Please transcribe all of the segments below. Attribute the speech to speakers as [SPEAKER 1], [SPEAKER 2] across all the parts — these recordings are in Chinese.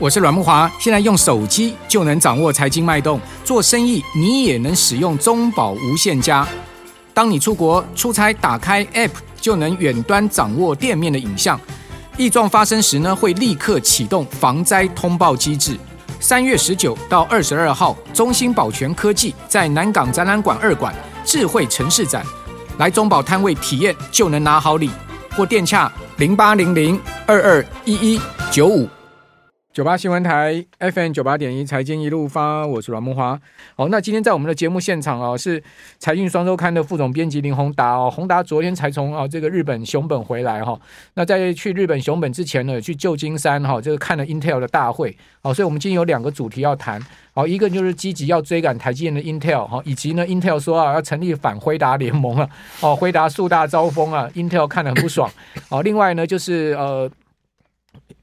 [SPEAKER 1] 我是阮慕华。现在用手机就能掌握财经脉动，做生意你也能使用中保无限家。当你出国出差，打开 App 就能远端掌握店面的影像。异状发生时呢，会立刻启动防灾通报机制。三月十九到二十二号，中兴保全科技在南港展览馆二馆智慧城市展，来中保摊位体验就能拿好礼，或电洽零八零零二二一一九五。九八新闻台 FM 九八点一财经一路发，我是阮梦华。好，那今天在我们的节目现场啊，是财讯双周刊的副总编辑林宏达哦。宏达昨天才从啊这个日本熊本回来哈。那在去日本熊本之前呢，去旧金山哈，这个看了 Intel 的大会。好，所以我们今天有两个主题要谈。好，一个就是积极要追赶台积电的 Intel 哈，以及呢 Intel 说啊要成立反辉达联盟啊。哦，辉达树大招风啊，Intel 看得很不爽。哦，另外呢就是呃。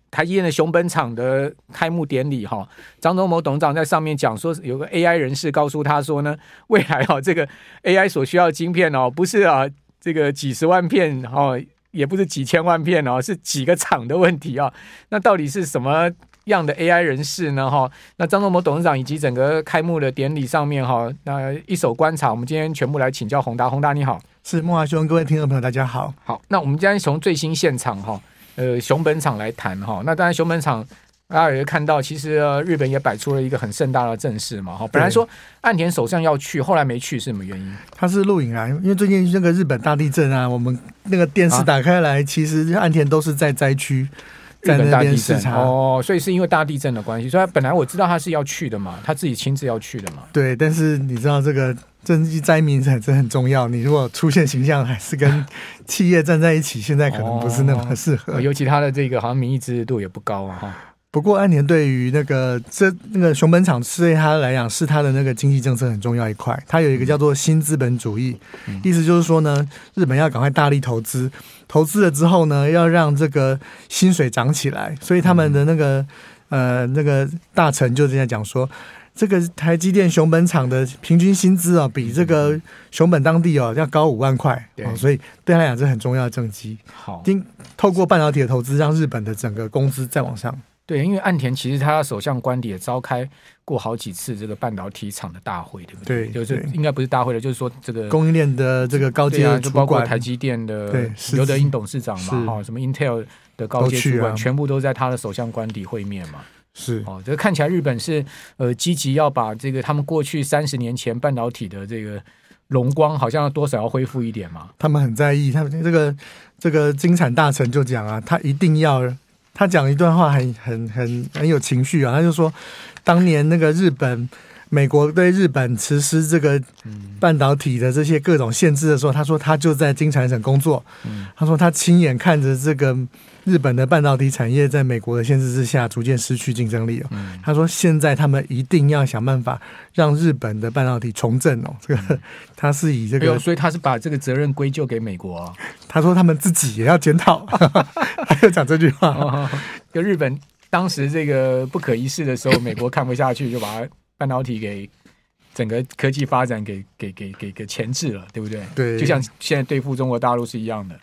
[SPEAKER 1] 台积电的熊本厂的开幕典礼，哈，张忠谋董事长在上面讲说，有个 AI 人士告诉他说呢，未来哈这个 AI 所需要的晶片哦，不是啊这个几十万片哦，也不是几千万片哦，是几个厂的问题啊。那到底是什么样的 AI 人士呢？哈，那张忠谋董事长以及整个开幕的典礼上面哈，那一手观察，我们今天全部来请教宏达，宏达你好，
[SPEAKER 2] 是莫华兄，各位听众朋友大家好，
[SPEAKER 1] 好，那我们今天从最新现场哈。呃，熊本厂来谈哈，那当然熊本厂大家也看到，其实、呃、日本也摆出了一个很盛大的阵势嘛哈。本来说岸田首相要去，后来没去是什么原因？
[SPEAKER 2] 他是录影啊，因为最近那个日本大地震啊，我们那个电视打开来，啊、其实岸田都是在灾区，在那边视察
[SPEAKER 1] 哦，所以是因为大地震的关系，所以他本来我知道他是要去的嘛，他自己亲自要去的嘛。
[SPEAKER 2] 对，但是你知道这个。赈济灾民很这很重要。你如果出现形象还是跟企业站在一起，现在可能不是那么适合。
[SPEAKER 1] 哦、尤其他的这个好像民意支持度也不高啊。哈。
[SPEAKER 2] 不过安田对于那个这那个熊本厂，对他来讲是他的那个经济政策很重要一块。他有一个叫做新资本主义，嗯、意思就是说呢，日本要赶快大力投资，投资了之后呢，要让这个薪水涨起来。所以他们的那个、嗯、呃那个大臣就这样讲说。这个台积电熊本厂的平均薪资啊，比这个熊本当地哦要高五万块，对，所以对他来讲这很重要的政绩。好，经透过半导体的投资，让日本的整个工资再往上。
[SPEAKER 1] 对，因为岸田其实他首相官邸也召开过好几次这个半导体厂的大会，对不对？对，就是应该不是大会了，就是说这个
[SPEAKER 2] 供应链的这个高阶就包括
[SPEAKER 1] 台积电的刘德英董事长嘛，哈，什么 Intel 的高阶主管，啊，全部都在他的首相官邸会面嘛。
[SPEAKER 2] 是
[SPEAKER 1] 哦，这个看起来日本是呃积极要把这个他们过去三十年前半导体的这个荣光，好像多少要恢复一点嘛。
[SPEAKER 2] 他们很在意，他们这个这个经产大臣就讲啊，他一定要他讲一段话很很很很有情绪啊，他就说当年那个日本。美国对日本实施这个半导体的这些各种限制的时候，他说他就在金产省工作。他说他亲眼看着这个日本的半导体产业在美国的限制之下逐渐失去竞争力。他说现在他们一定要想办法让日本的半导体重振哦。这个 他是以这个，
[SPEAKER 1] 所以他是把这个责任归咎给美国啊。
[SPEAKER 2] 他说他们自己也要检讨，还有讲这句话。
[SPEAKER 1] 就日本当时这个不可一世的时候，美国看不下去，就把他。半导体给整个科技发展给给给给给前置了，对不对？
[SPEAKER 2] 对，
[SPEAKER 1] 就像现在对付中国大陆是一样的。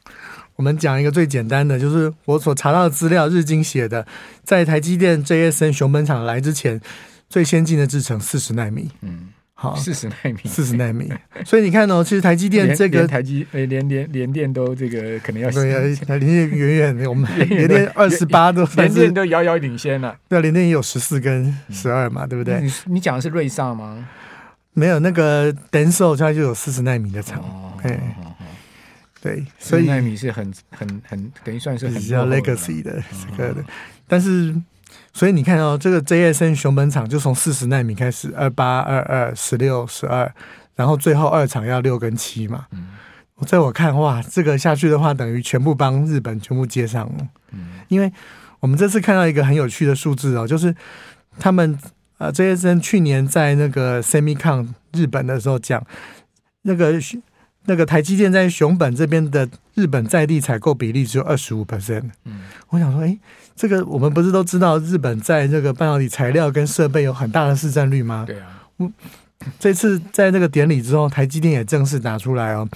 [SPEAKER 2] 我们讲一个最简单的，就是我所查到的资料，日经写的，在台积电 JSN 熊本厂来之前，最先进的制程四十纳米。嗯。好，
[SPEAKER 1] 四十纳米，
[SPEAKER 2] 四十纳米。所以你看哦，其实台积电这个
[SPEAKER 1] 台积，诶，连连联电都这个可能要
[SPEAKER 2] 对啊，联电远远我们联电二十八都
[SPEAKER 1] 联电都遥遥领先了。
[SPEAKER 2] 对，联电也有十四跟十二嘛，对不对？
[SPEAKER 1] 你你讲的是瑞萨吗？
[SPEAKER 2] 没有，那个 Denso 它就有四十纳米的厂。哎，对，所以纳
[SPEAKER 1] 米是很很很等于算是很
[SPEAKER 2] 比较 legacy 的这个的，但是。所以你看哦，这个 JSN 熊本厂就从四十纳米开始，二八、二二、十六、十二，然后最后二厂要六跟七嘛。嗯，在我看哇，这个下去的话，等于全部帮日本全部接上了。嗯，因为我们这次看到一个很有趣的数字哦，就是他们呃，J S N 去年在那个 Semicon 日本的时候讲，那个那个台积电在熊本这边的日本在地采购比例只有二十五 percent。嗯，我想说，哎。这个我们不是都知道，日本在这个半导体材料跟设备有很大的市占率吗？
[SPEAKER 1] 对啊，
[SPEAKER 2] 嗯，这次在那个典礼之后，台积电也正式拿出来哦，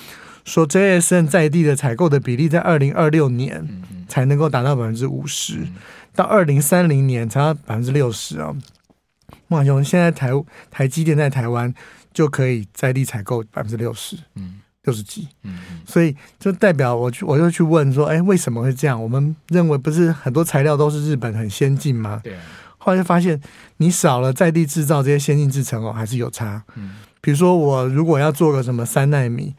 [SPEAKER 2] 说 JSN 在地的采购的比例在二零二六年才能够达到百分之五十，到二零三零年才到百分之六十啊。孟兄，现在台台积电在台湾就可以在地采购百分之六十，嗯，六十几，嗯，所以就代表我去，我就去问说，哎，为什么会这样？我们认为不是很多材料都是日本很先进吗？对。后来就发现，你少了在地制造这些先进制程哦，还是有差。嗯，比如说我如果要做个什么三纳米，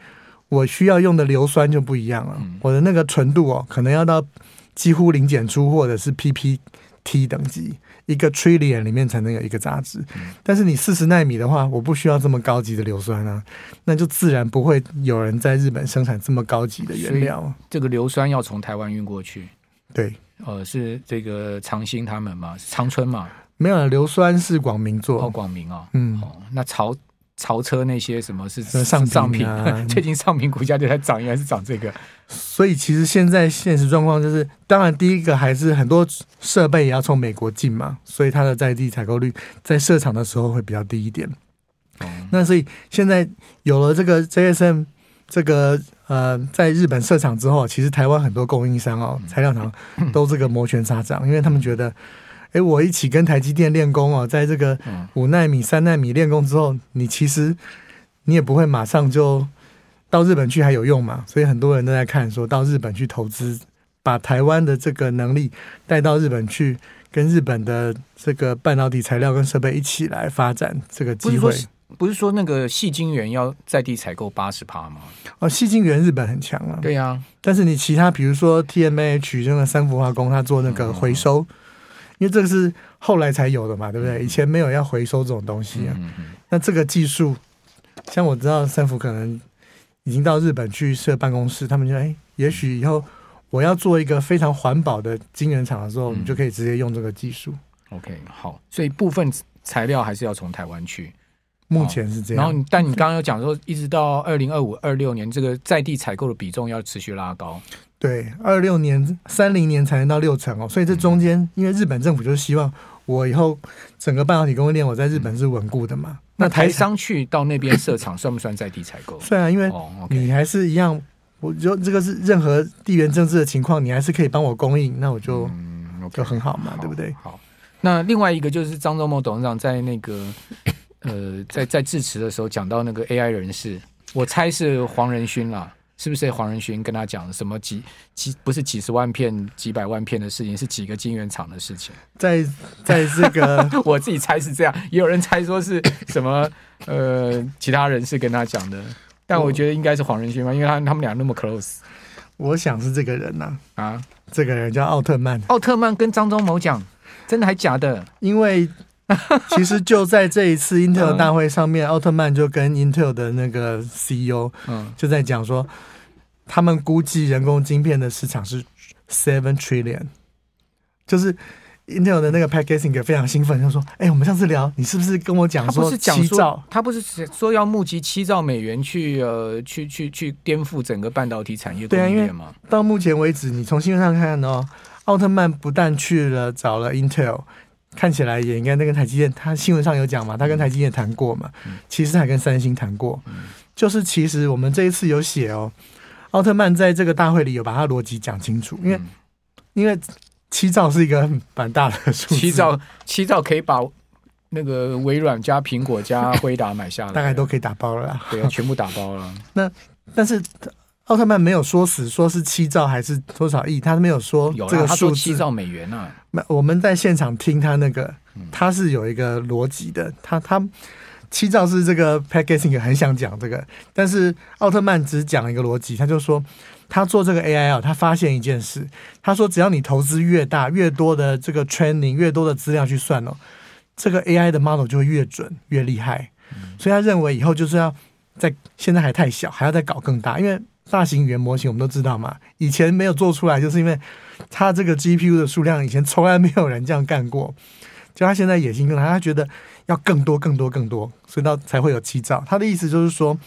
[SPEAKER 2] 我需要用的硫酸就不一样了，嗯、我的那个纯度哦，可能要到几乎零检出或者是 PPT 等级，一个 trillion 里面才能有一个杂质。嗯、但是你四十纳米的话，我不需要这么高级的硫酸啊，那就自然不会有人在日本生产这么高级的原料。
[SPEAKER 1] 这个硫酸要从台湾运过去。
[SPEAKER 2] 对。
[SPEAKER 1] 呃，是这个长兴他们嘛，长春嘛，
[SPEAKER 2] 没有，硫酸是广明做，
[SPEAKER 1] 哦，广明哦，
[SPEAKER 2] 嗯，
[SPEAKER 1] 哦，那潮潮车那些什么是
[SPEAKER 2] 上
[SPEAKER 1] 上品
[SPEAKER 2] 啊？
[SPEAKER 1] 最近上品股价就在涨，应该是涨这个。
[SPEAKER 2] 所以其实现在现实状况就是，当然第一个还是很多设备也要从美国进嘛，所以它的在地采购率在设厂的时候会比较低一点。嗯，那所以现在有了这个 JSM。这个呃，在日本设厂之后，其实台湾很多供应商哦，材料厂都这个摩拳擦掌，因为他们觉得，哎，我一起跟台积电练功哦，在这个五纳米、三纳米练功之后，你其实你也不会马上就到日本去还有用嘛，所以很多人都在看，说到日本去投资，把台湾的这个能力带到日本去，跟日本的这个半导体材料跟设备一起来发展这个机会。
[SPEAKER 1] 不是说那个细晶圆要在地采购八十趴吗？
[SPEAKER 2] 哦，细晶圆日本很强啊。
[SPEAKER 1] 对呀、啊，
[SPEAKER 2] 但是你其他比如说 TMH 这个三氟化工，它做那个回收，嗯、因为这个是后来才有的嘛，对不对？以前没有要回收这种东西啊。那这个技术，像我知道三福可能已经到日本去设办公室，他们就哎，也许以后我要做一个非常环保的晶圆厂的时候，你就可以直接用这个技术。
[SPEAKER 1] OK，好，所以部分材料还是要从台湾去。
[SPEAKER 2] 目前是这样，
[SPEAKER 1] 然后但你刚刚有讲说，一直到二零二五、二六年，这个在地采购的比重要持续拉高。
[SPEAKER 2] 对，二六年、三零年才能到六成哦。所以这中间，因为日本政府就是希望我以后整个半导体供应链我在日本是稳固的嘛。
[SPEAKER 1] 那台商去到那边设厂，算不算在地采购？
[SPEAKER 2] 算啊，因为你还是一样，我觉得这个是任何地缘政治的情况，你还是可以帮我供应，那我就嗯就很好嘛，对不对？
[SPEAKER 1] 好。那另外一个就是张忠谋董事长在那个。呃，在在致辞的时候讲到那个 AI 人士，我猜是黄仁勋啦，是不是黄仁勋跟他讲什么几几不是几十万片几百万片的事情，是几个晶圆厂的事情？
[SPEAKER 2] 在在这个
[SPEAKER 1] 我自己猜是这样，也有人猜说是什么呃其他人士跟他讲的，但我觉得应该是黄仁勋吧，因为他他们俩那么 close。
[SPEAKER 2] 我想是这个人呐啊，
[SPEAKER 1] 啊
[SPEAKER 2] 这个人叫奥特曼，
[SPEAKER 1] 奥特曼跟张忠谋讲，真的还假的？
[SPEAKER 2] 因为。其实就在这一次 Intel 大会上面，奥特曼就跟 Intel 的那个 CEO，嗯，就在讲说，他们估计人工晶片的市场是 seven trillion，就是 Intel 的那个 Pat Gelsinger 非常兴奋，就说：“哎，我们上次聊，你是不是跟我讲说七兆？
[SPEAKER 1] 他不是说要募集七兆美元去呃，去去去颠覆整个半导体产业供应链吗？
[SPEAKER 2] 到目前为止，你从新闻上看哦，奥特曼不但去了找了 Intel。看起来也应该那个台积电，他新闻上有讲嘛，他跟台积电谈过嘛，其实还跟三星谈过，就是其实我们这一次有写哦，奥特曼在这个大会里有把他逻辑讲清楚，因为因为七兆是一个蛮大的数，
[SPEAKER 1] 七兆七兆可以把那个微软加苹果加辉达买下来，
[SPEAKER 2] 大概都可以打包了啦，
[SPEAKER 1] 对啊，全部打包了。
[SPEAKER 2] 那但是。奥特曼没有说死，说是七兆还是多少亿，他没有说这个数字。
[SPEAKER 1] 七兆美元啊！
[SPEAKER 2] 那我们在现场听他那个，他是有一个逻辑的。他他七兆是这个 Gelsinger 很想讲这个，但是奥特曼只讲一个逻辑，他就说他做这个 AI 啊，他发现一件事，他说只要你投资越大，越多的这个 training，越多的资料去算哦，这个 AI 的 model 就会越准越厉害。所以他认为以后就是要在现在还太小，还要再搞更大，因为。大型语言模型我们都知道嘛，以前没有做出来，就是因为它这个 GPU 的数量以前从来没有人这样干过，就他现在野心更大，他觉得要更多、更多、更多，所以到才会有七兆。他的意思就是说，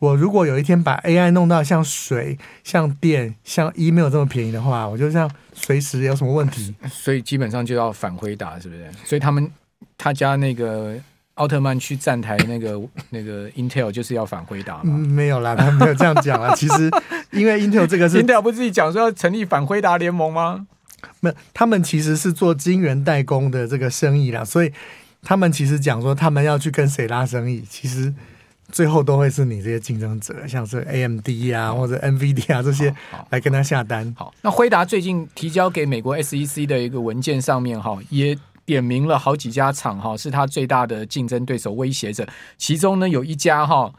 [SPEAKER 2] 我如果有一天把 AI 弄到像水、像电、像 email 这么便宜的话，我就这样随时有什么问题，
[SPEAKER 1] 所以基本上就要反回答，是不是？所以他们他家那个。奥特曼去站台那个 那个 Intel 就是要反回答吗？
[SPEAKER 2] 嗯，没有啦，他 没有这样讲啦。其实因为 Intel 这个是
[SPEAKER 1] Intel 不是自己讲说要成立反辉达联盟吗？
[SPEAKER 2] 没有，他们其实是做晶圆代工的这个生意啦，所以他们其实讲说他们要去跟谁拉生意，其实最后都会是你这些竞争者，像是 AMD 啊或者 NVIDIA 啊这些来跟他下单。
[SPEAKER 1] 好，好，那辉达最近提交给美国 SEC 的一个文件上面哈，也点名了好几家厂哈，是他最大的竞争对手威胁者，其中呢有一家哈。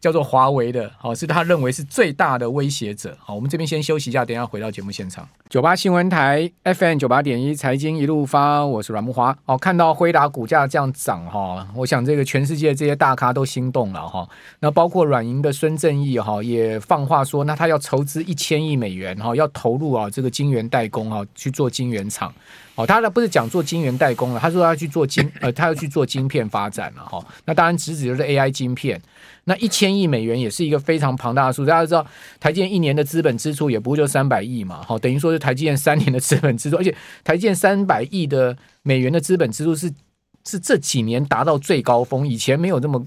[SPEAKER 1] 叫做华为的，好，是他认为是最大的威胁者。好，我们这边先休息一下，等一下回到节目现场。九八新闻台 FM 九八点一财经一路发，我是阮木华。哦，看到辉达股价这样涨哈，我想这个全世界这些大咖都心动了哈。那包括软银的孙正义哈也放话说，那他要筹资一千亿美元哈，要投入啊这个晶圆代工啊去做晶圆厂。哦，他呢不是讲做晶圆代工了，他说他要去做晶呃，他要去做晶片发展了哈。那当然，直指就是 AI 晶片。那一千亿美元也是一个非常庞大的数，大家知道台积电一年的资本支出也不过就三百亿嘛，好，等于说是台积电三年的资本支出，而且台积电三百亿的美元的资本支出是是这几年达到最高峰，以前没有这么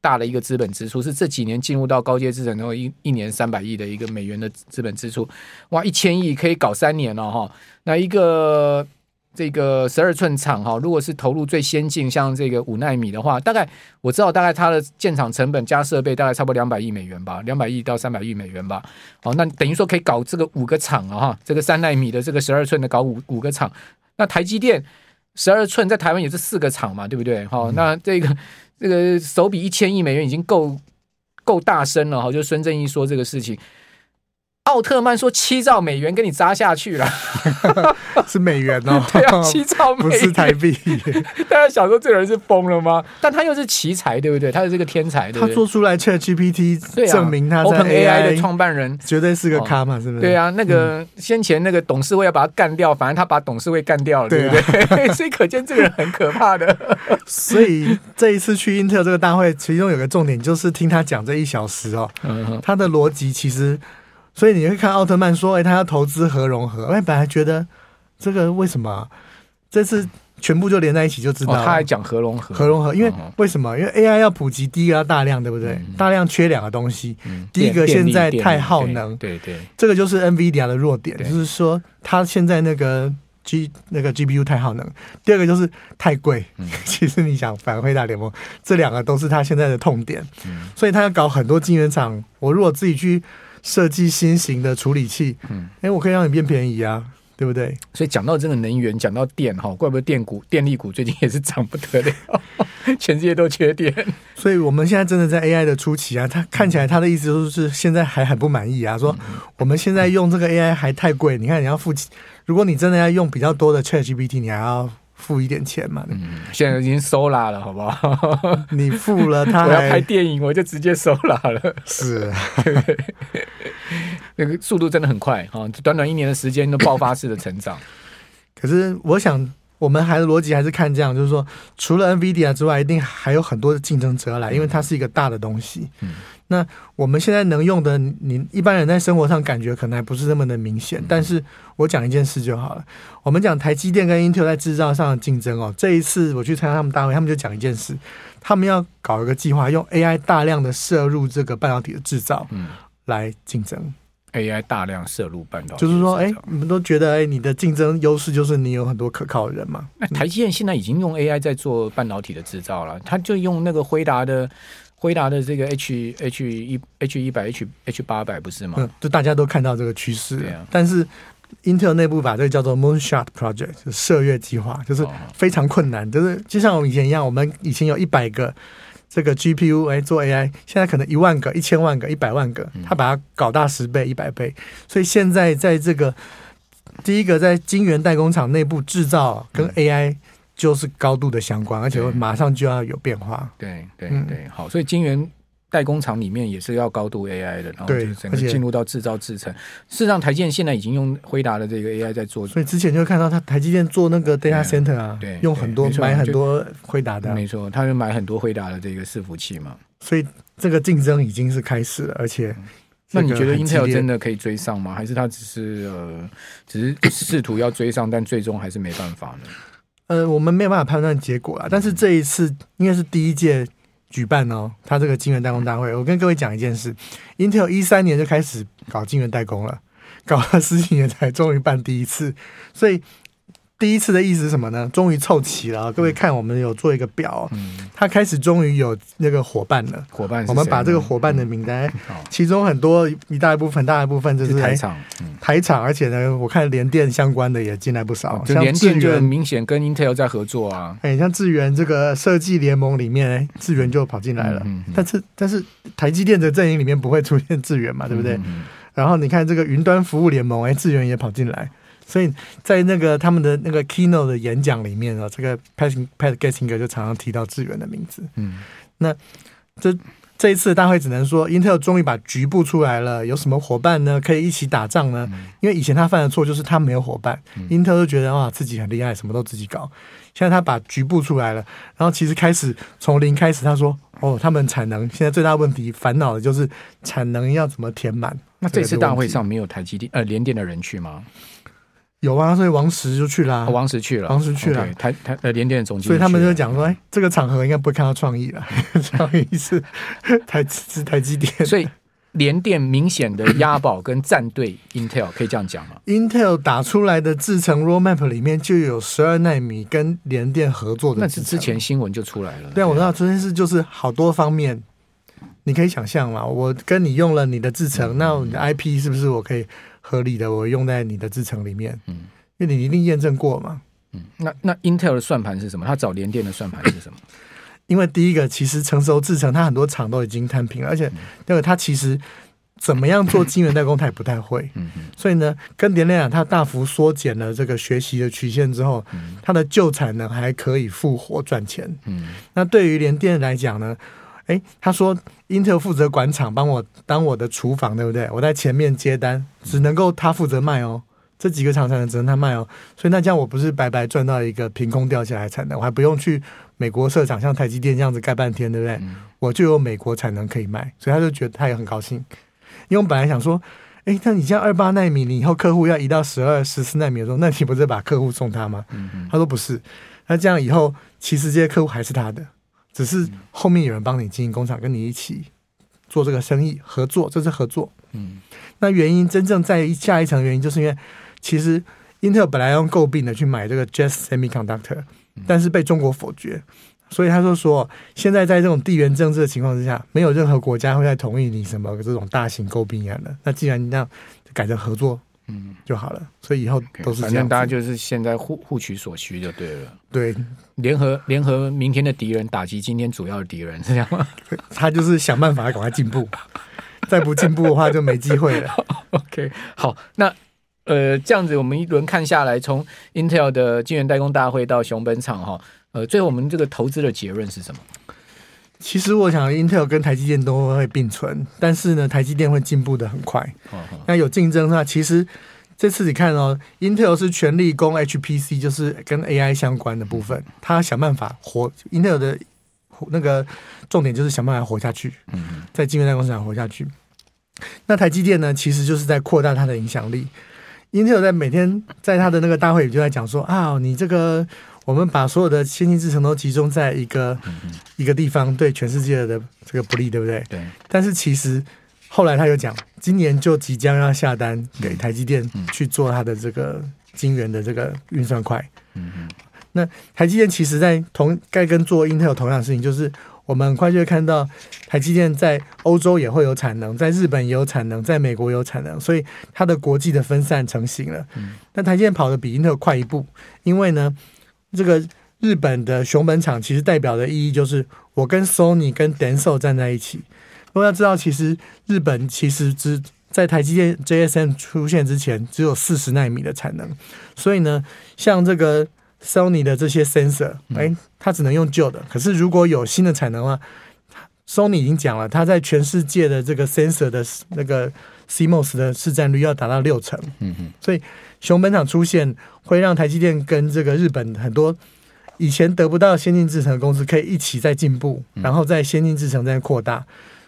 [SPEAKER 1] 大的一个资本支出，是这几年进入到高阶制程之后一一年三百亿的一个美元的资本支出，哇，一千亿可以搞三年了哈，那一个。这个十二寸厂哈，如果是投入最先进，像这个五纳米的话，大概我知道，大概它的建厂成本加设备大概差不多两百亿美元吧，两百亿到三百亿美元吧。好，那等于说可以搞这个五个厂啊哈，这个三纳米的这个十二寸的搞五五个厂。那台积电十二寸在台湾也是四个厂嘛，对不对？好，那这个这个手笔一千亿美元已经够够大声了哈，就孙正义说这个事情。奥特曼说：“七兆美元给你砸下去了，
[SPEAKER 2] 是美元哦，
[SPEAKER 1] 对啊，七兆美元
[SPEAKER 2] 不是台币。
[SPEAKER 1] 大家想说这个人是疯了吗？但他又是奇才，对不对？他是这个天才，对不对？
[SPEAKER 2] 他做出来 ChatGPT，证明他
[SPEAKER 1] OpenAI 的创办人
[SPEAKER 2] 绝对是个咖嘛，是不是？
[SPEAKER 1] 对啊，那个先前那个董事会要把他干掉，反正他把董事会干掉了，对不对？所以可见这个人很可怕的。
[SPEAKER 2] 所以这一次去英特尔这个大会，其中有个重点就是听他讲这一小时哦，他的逻辑其实。”所以你会看奥特曼说：“哎，他要投资核融合。”哎，本来觉得这个为什么这次全部就连在一起就知道。
[SPEAKER 1] 他还讲核融合，
[SPEAKER 2] 核融合，因为为什么？因为 AI 要普及，第一个要大量，对不对？大量缺两个东西。第一个现在太耗能，
[SPEAKER 1] 对对，
[SPEAKER 2] 这个就是 NVIDIA 的弱点，就是说它现在那个 G 那个 GPU 太耗能。第二个就是太贵。其实你想反回大联盟，这两个都是他现在的痛点。所以他要搞很多晶圆厂。我如果自己去。设计新型的处理器，嗯，哎，我可以让你变便宜啊，对不对？
[SPEAKER 1] 所以讲到这个能源，讲到电哈，怪不得电股、电力股最近也是涨不得了，全世界都缺电。
[SPEAKER 2] 所以我们现在真的在 AI 的初期啊，他看起来他的意思就是现在还很不满意啊，说我们现在用这个 AI 还太贵，你看你要付，如果你真的要用比较多的 ChatGPT，你还要。付一点钱嘛？
[SPEAKER 1] 嗯，现在已经收拉了，好不好？
[SPEAKER 2] 你付了他，
[SPEAKER 1] 我要拍电影，我就直接收拉了。
[SPEAKER 2] 是，
[SPEAKER 1] 那个速度真的很快啊！短短一年的时间都爆发式的成长。
[SPEAKER 2] 可是我想，我们还是逻辑还是看这样，就是说，除了 NVIDIA 之外，一定还有很多的竞争者来，因为它是一个大的东西。嗯。那我们现在能用的，你一般人在生活上感觉可能还不是那么的明显。但是我讲一件事就好了。我们讲台积电跟英特尔在制造上的竞争哦。这一次我去参加他们大会，他们就讲一件事，他们要搞一个计划，用 AI 大量的摄入这个半导体的制造，嗯，来竞争。
[SPEAKER 1] AI 大量摄入半导体，
[SPEAKER 2] 就是说，哎，你们都觉得，哎，你的竞争优势就是你有很多可靠的人嘛？
[SPEAKER 1] 那台积电现在已经用 AI 在做半导体的制造了，他就用那个辉达的。辉达的这个 H H 一 H 一百 H H 八百不是吗？嗯，
[SPEAKER 2] 就大家都看到这个趋势。对啊。但是英特尔内部把这个叫做 Moonshot Project，就是射月计划，就是非常困难。就是就像我们以前一样，我们以前有一百个这个 GPU 哎做 AI，现在可能一万个、一千万个、一百万个，他把它搞大十倍、一百倍。所以现在在这个第一个在晶圆代工厂内部制造跟 AI。就是高度的相关，而且马上就要有变化。
[SPEAKER 1] 对对对，对，好，所以晶圆代工厂里面也是要高度 AI 的，然后就整个进入到制造制程。事实上，台积电现在已经用辉达的这个 AI 在做，
[SPEAKER 2] 所以之前就会看到他台积电做那个 data center 啊，对，用很多买很多辉达的，
[SPEAKER 1] 没错，他就买很多辉达的这个伺服器嘛。
[SPEAKER 2] 所以这个竞争已经是开始了，而且
[SPEAKER 1] 那你觉得 Intel 真的可以追上吗？还是他只是呃，只是试图要追上，但最终还是没办法呢？
[SPEAKER 2] 呃，我们没有办法判断结果啦，但是这一次应该是第一届举办哦，他这个晶圆代工大会。我跟各位讲一件事，Intel 一三年就开始搞晶圆代工了，搞了十几年才终于办第一次，所以。第一次的意思是什么呢？终于凑齐了，各位看，我们有做一个表，嗯，他开始终于有那个伙伴了。
[SPEAKER 1] 伙伴，
[SPEAKER 2] 我们把这个伙伴的名单，嗯、其中很多一大一部分，大一部分就是
[SPEAKER 1] 台厂，
[SPEAKER 2] 台场，而且呢，我看联电相关的也进来不少，
[SPEAKER 1] 就联电就很明显跟 Intel 在合作啊。
[SPEAKER 2] 哎，像智源这个设计联盟里面，智源就跑进来了。但是但是台积电的阵营里面不会出现智源嘛，对不对？然后你看这个云端服务联盟，哎，智源也跑进来。所以在那个他们的那个 keynote 的演讲里面啊，这个 Pat Pat Gelsinger 就常常提到智远的名字。嗯，那这这一次的大会只能说，Intel 终于把局部出来了，有什么伙伴呢？可以一起打仗呢？因为以前他犯的错就是他没有伙伴，Intel 就觉得哇自己很厉害，什么都自己搞。现在他把局部出来了，然后其实开始从零开始，他说哦，他们产能现在最大问题烦恼的就是产能要怎么填满。
[SPEAKER 1] 那这次大会上没有台积电呃联电的人去吗？
[SPEAKER 2] 有啊，所以王石就去了、啊哦。
[SPEAKER 1] 王石去了，
[SPEAKER 2] 王石去了。
[SPEAKER 1] 台台呃联电的总经理，
[SPEAKER 2] 所以他们就讲说，哎，这个场合应该不会看到创意了。创意是台是台积电，
[SPEAKER 1] 所以联电明显的押宝跟战队 Intel 可以这样讲吗
[SPEAKER 2] ？Intel 打出来的制程 roadmap 里面就有十二纳米跟联电合作的，
[SPEAKER 1] 那是之前新闻就出来了。
[SPEAKER 2] 对啊，我知道这件事就是好多方面，你可以想象嘛，我跟你用了你的制程，嗯、那你的 IP 是不是我可以？合理的，我用在你的制程里面，嗯，因为你一定验证过嘛，
[SPEAKER 1] 嗯，那那 Intel 的算盘是什么？他找联电的算盘是什么？
[SPEAKER 2] 因为第一个，其实成熟制程，它很多厂都已经摊平了，而且那个它其实怎么样做晶圆代工，它也不太会，嗯嗯，所以呢，跟联电讲，它大幅缩减了这个学习的曲线之后，它的旧产能还可以复活赚钱，嗯，那对于联电来讲呢？哎，他说，Intel 负责管厂，帮我当我的厨房，对不对？我在前面接单，只能够他负责卖哦。这几个厂才能只能他卖哦。所以那这样我不是白白赚到一个凭空掉下来产能，我还不用去美国设厂，像台积电这样子盖半天，对不对？嗯、我就有美国产能可以卖，所以他就觉得他也很高兴。因为我们本来想说，哎，那你像二八纳米，你以后客户要移到十二、十四纳米的时候，那你不是把客户送他吗？嗯嗯他说不是，那这样以后其实这些客户还是他的。只是后面有人帮你经营工厂，跟你一起做这个生意合作，这是合作。嗯，那原因真正在下一层原因，就是因为其实 Intel 本来用诟病的去买这个 Just Semiconductor，但是被中国否决，所以他就说，现在在这种地缘政治的情况之下，没有任何国家会再同意你什么这种大型诟病案的。那既然你这样改成合作。嗯，就好了。所以以后都是这样，反正
[SPEAKER 1] 大家就是现在互互取所需就对了。
[SPEAKER 2] 对，
[SPEAKER 1] 联合联合明天的敌人，打击今天主要的敌人，是这样吗？
[SPEAKER 2] 他就是想办法赶快进步，再不进步的话就没机会了。
[SPEAKER 1] OK，好，那呃这样子我们一轮看下来，从 Intel 的晶圆代工大会到熊本厂哈，呃，最后我们这个投资的结论是什么？
[SPEAKER 2] 其实我想，Intel 跟台积电都会并存，但是呢，台积电会进步的很快。那有竞争的话，其实这次你看哦，Intel 是全力攻 HPC，就是跟 AI 相关的部分，他想办法活。Intel 的那个重点就是想办法活下去，在晶圆代工市场活下去。那台积电呢，其实就是在扩大它的影响力。Intel 在每天在他的那个大会里就在讲说啊，你这个。我们把所有的先进制程都集中在一个、嗯、一个地方，对全世界的这个不利，对不对？对。但是其实后来他又讲，今年就即将要下单给台积电去做它的这个晶圆的这个运算块。嗯嗯那台积电其实在同该跟做 Intel 同样的事情，就是我们很快就会看到台积电在欧洲也会有产能，在日本也有产能，在美国也有产能，所以它的国际的分散成型了。嗯。那台积电跑得比 Intel 快一步，因为呢。这个日本的熊本厂其实代表的意义就是，我跟 Sony 跟 Denso 站在一起。我要知道，其实日本其实只在台积电 JSM 出现之前，只有四十纳米的产能。所以呢，像这个 Sony 的这些 sensor，哎，它只能用旧的。可是如果有新的产能的话，Sony 已经讲了，它在全世界的这个 sensor 的那个 CMOS 的市占率要达到六成。嗯哼，所以。熊本厂出现会让台积电跟这个日本很多以前得不到先进制程的公司可以一起在进步，然后在先进制程在扩大。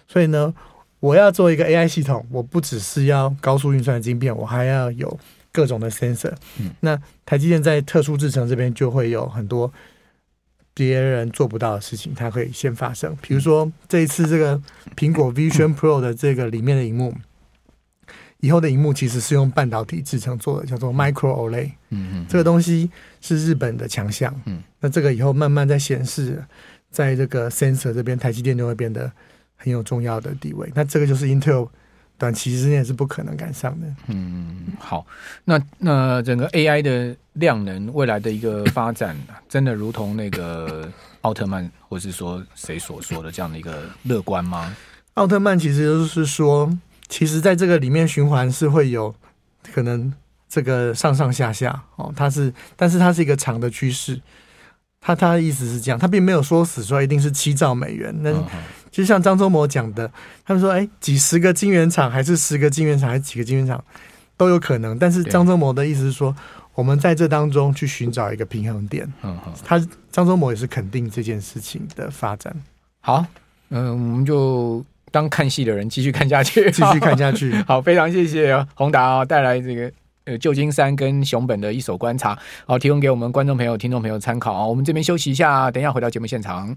[SPEAKER 2] 所以呢，我要做一个 AI 系统，我不只是要高速运算的晶片，我还要有各种的 sensor。那台积电在特殊制程这边就会有很多别人做不到的事情，它可以先发生。比如说这一次这个苹果 Vision Pro 的这个里面的荧幕。以后的荧幕其实是用半导体制成做的，叫做 Micro OLED。嗯嗯，这个东西是日本的强项。嗯，那这个以后慢慢在显示，在这个 sensor 这边，台积电就会变得很有重要的地位。那这个就是 Intel 短期之内是不可能赶上的。
[SPEAKER 1] 嗯，好，那那整个 AI 的量能未来的一个发展，真的如同那个奥特曼，或是说谁所说的这样的一个乐观吗？
[SPEAKER 2] 奥特曼其实就是说。其实，在这个里面循环是会有可能这个上上下下哦，它是，但是它是一个长的趋势。他他的意思是这样，他并没有说死说一定是七兆美元。那就像张忠谋讲的，他们说，哎，几十个晶圆厂，还是十个晶圆厂，还是几个晶圆厂都有可能。但是张忠谋的意思是说，我们在这当中去寻找一个平衡点。嗯，他张忠谋也是肯定这件事情的发展。
[SPEAKER 1] 好，嗯，我们就。当看戏的人继续看下去，
[SPEAKER 2] 继续看下去。
[SPEAKER 1] 好，非常谢谢宏达啊，带来这个呃旧金山跟熊本的一手观察，好，提供给我们观众朋友、听众朋友参考啊。我们这边休息一下，等一下回到节目现场。